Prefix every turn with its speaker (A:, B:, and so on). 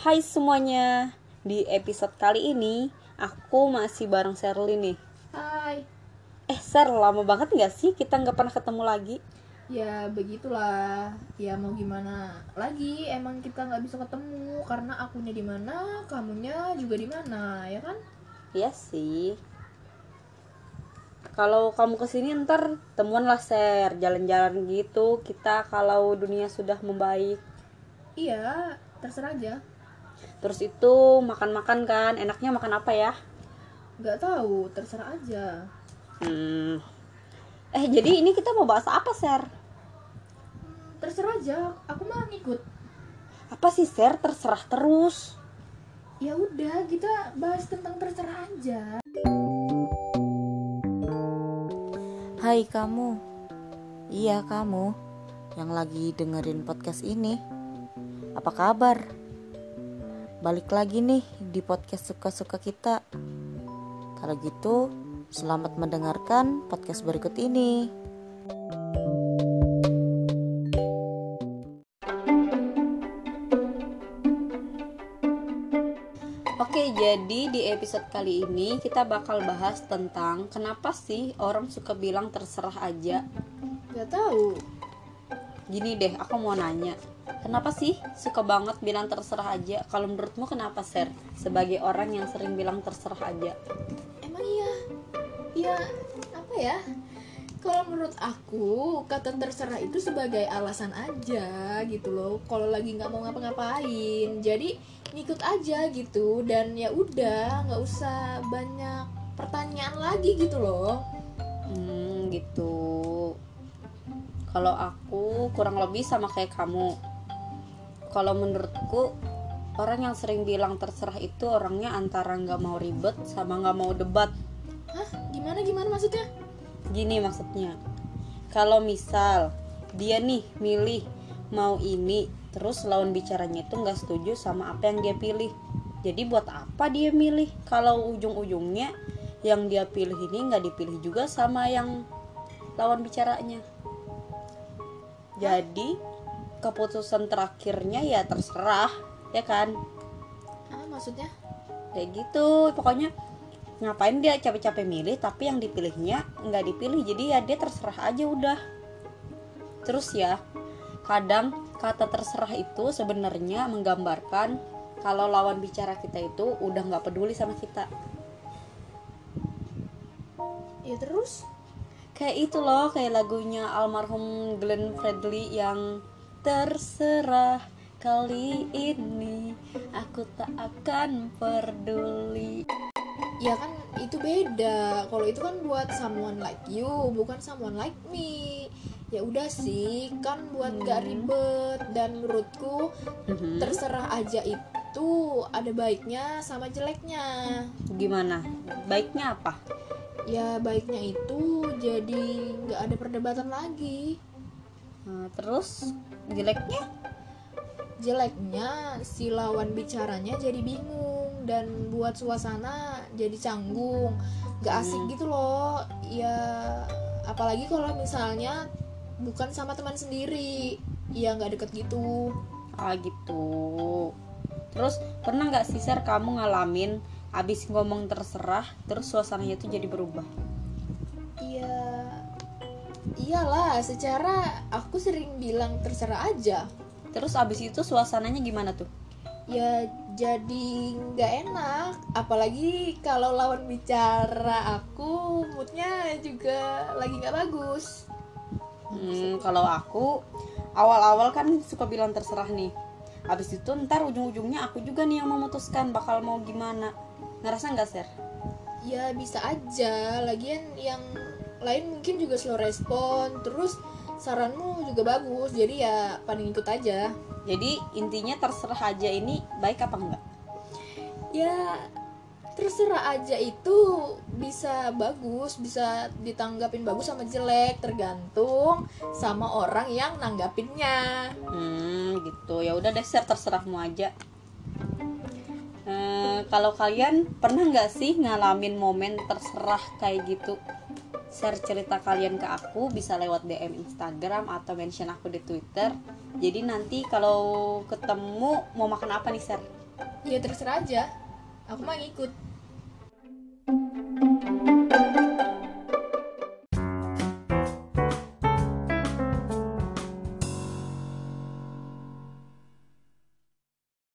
A: Hai semuanya, di episode kali ini aku masih bareng Sherly nih.
B: Hai.
A: Eh Ser, lama banget nggak sih kita nggak pernah ketemu lagi?
B: Ya begitulah. Ya mau gimana lagi? Emang kita nggak bisa ketemu karena akunya di mana, kamunya juga di mana, ya kan?
A: Iya sih. Kalau kamu ke sini ntar temuan lah Ser, jalan-jalan gitu. Kita kalau dunia sudah membaik.
B: Iya, terserah aja.
A: Terus itu makan-makan kan, enaknya makan apa ya?
B: Nggak tahu, terserah aja.
A: Hmm. Eh jadi ini kita mau bahas apa Ser?
B: Terserah aja. Aku mah ngikut.
A: Apa sih Ser? Terserah terus.
B: Ya udah, kita bahas tentang terserah aja.
C: Hai kamu, iya kamu yang lagi dengerin podcast ini. Apa kabar? Balik lagi nih di podcast suka-suka kita. Kalau gitu, selamat mendengarkan podcast berikut ini.
A: Oke, jadi di episode kali ini kita bakal bahas tentang kenapa sih orang suka bilang terserah aja.
B: Nggak tahu.
A: Gini deh, aku mau nanya. Kenapa sih suka banget bilang terserah aja? Kalau menurutmu kenapa, Ser? Sebagai orang yang sering bilang terserah aja.
B: Emang iya? Ya, apa ya? Kalau menurut aku, kata terserah itu sebagai alasan aja gitu loh. Kalau lagi nggak mau ngapa-ngapain, jadi ngikut aja gitu. Dan ya udah, nggak usah banyak pertanyaan lagi gitu loh.
A: Hmm, gitu. Kalau aku kurang lebih sama kayak kamu. Kalau menurutku orang yang sering bilang terserah itu orangnya antara nggak mau ribet sama nggak mau debat.
B: Hah? Gimana gimana maksudnya?
A: Gini maksudnya. Kalau misal dia nih milih mau ini, terus lawan bicaranya itu nggak setuju sama apa yang dia pilih. Jadi buat apa dia milih? Kalau ujung-ujungnya yang dia pilih ini nggak dipilih juga sama yang lawan bicaranya. Jadi keputusan terakhirnya ya terserah, ya kan?
B: Ah, maksudnya?
A: Kayak gitu. Pokoknya ngapain dia capek-capek milih tapi yang dipilihnya nggak dipilih jadi ya dia terserah aja udah terus ya kadang kata terserah itu sebenarnya menggambarkan kalau lawan bicara kita itu udah nggak peduli sama kita
B: Ya terus?
A: kayak itu loh kayak lagunya almarhum Glenn Fredly yang terserah kali ini aku tak akan peduli
B: Ya kan itu beda. Kalau itu kan buat someone like you, bukan someone like me. Ya udah sih, kan buat gak ribet dan menurutku
A: Mhm.
B: terserah aja itu ada baiknya sama jeleknya.
A: gimana baiknya apa
B: Ya baiknya itu jadi nggak ada perdebatan lagi.
A: Nah, terus jeleknya
B: Jeleknya si lawan bicaranya jadi bingung dan buat suasana jadi canggung, asik
A: Hmm.
B: gitu loh. Ya apalagi kalau misalnya bukan sama teman sendiri, ya nggak deket gitu.
A: Ah gitu. Terus pernah nggak sih Ser kamu ngalamin abis ngomong terserah terus suasananya itu jadi berubah?
B: Iya, iyalah. Secara aku sering bilang terserah aja.
A: Terus abis itu suasananya gimana tuh?
B: Ya jadi nggak enak. Apalagi kalau lawan bicara aku moodnya juga lagi nggak bagus.
A: Hmm, kalau aku awal-awal kan suka bilang terserah nih. Abis itu ntar ujung-ujungnya aku juga nih yang memutuskan bakal mau gimana. Ngerasa nggak Ser?
B: Ya bisa aja. Lagian yang lain mungkin juga slow respon. Terus saranmu juga bagus. Jadi ya paling ikut aja.
A: Jadi intinya terserah aja ini baik apa enggak?
B: ya terserah aja itu bisa bagus bisa ditanggapin bagus sama jelek tergantung sama orang yang nanggapinnya
A: Hmm, gitu. Ya udah deh, Ser, terserahmu aja. Eh, kalau kalian pernah nggak sih ngalamin momen terserah kayak gitu? Share cerita kalian ke aku bisa lewat DM Instagram atau mention aku di Twitter. Jadi nanti kalau ketemu mau makan apa nih, Ser?
B: ya terserah aja aku mah ngikut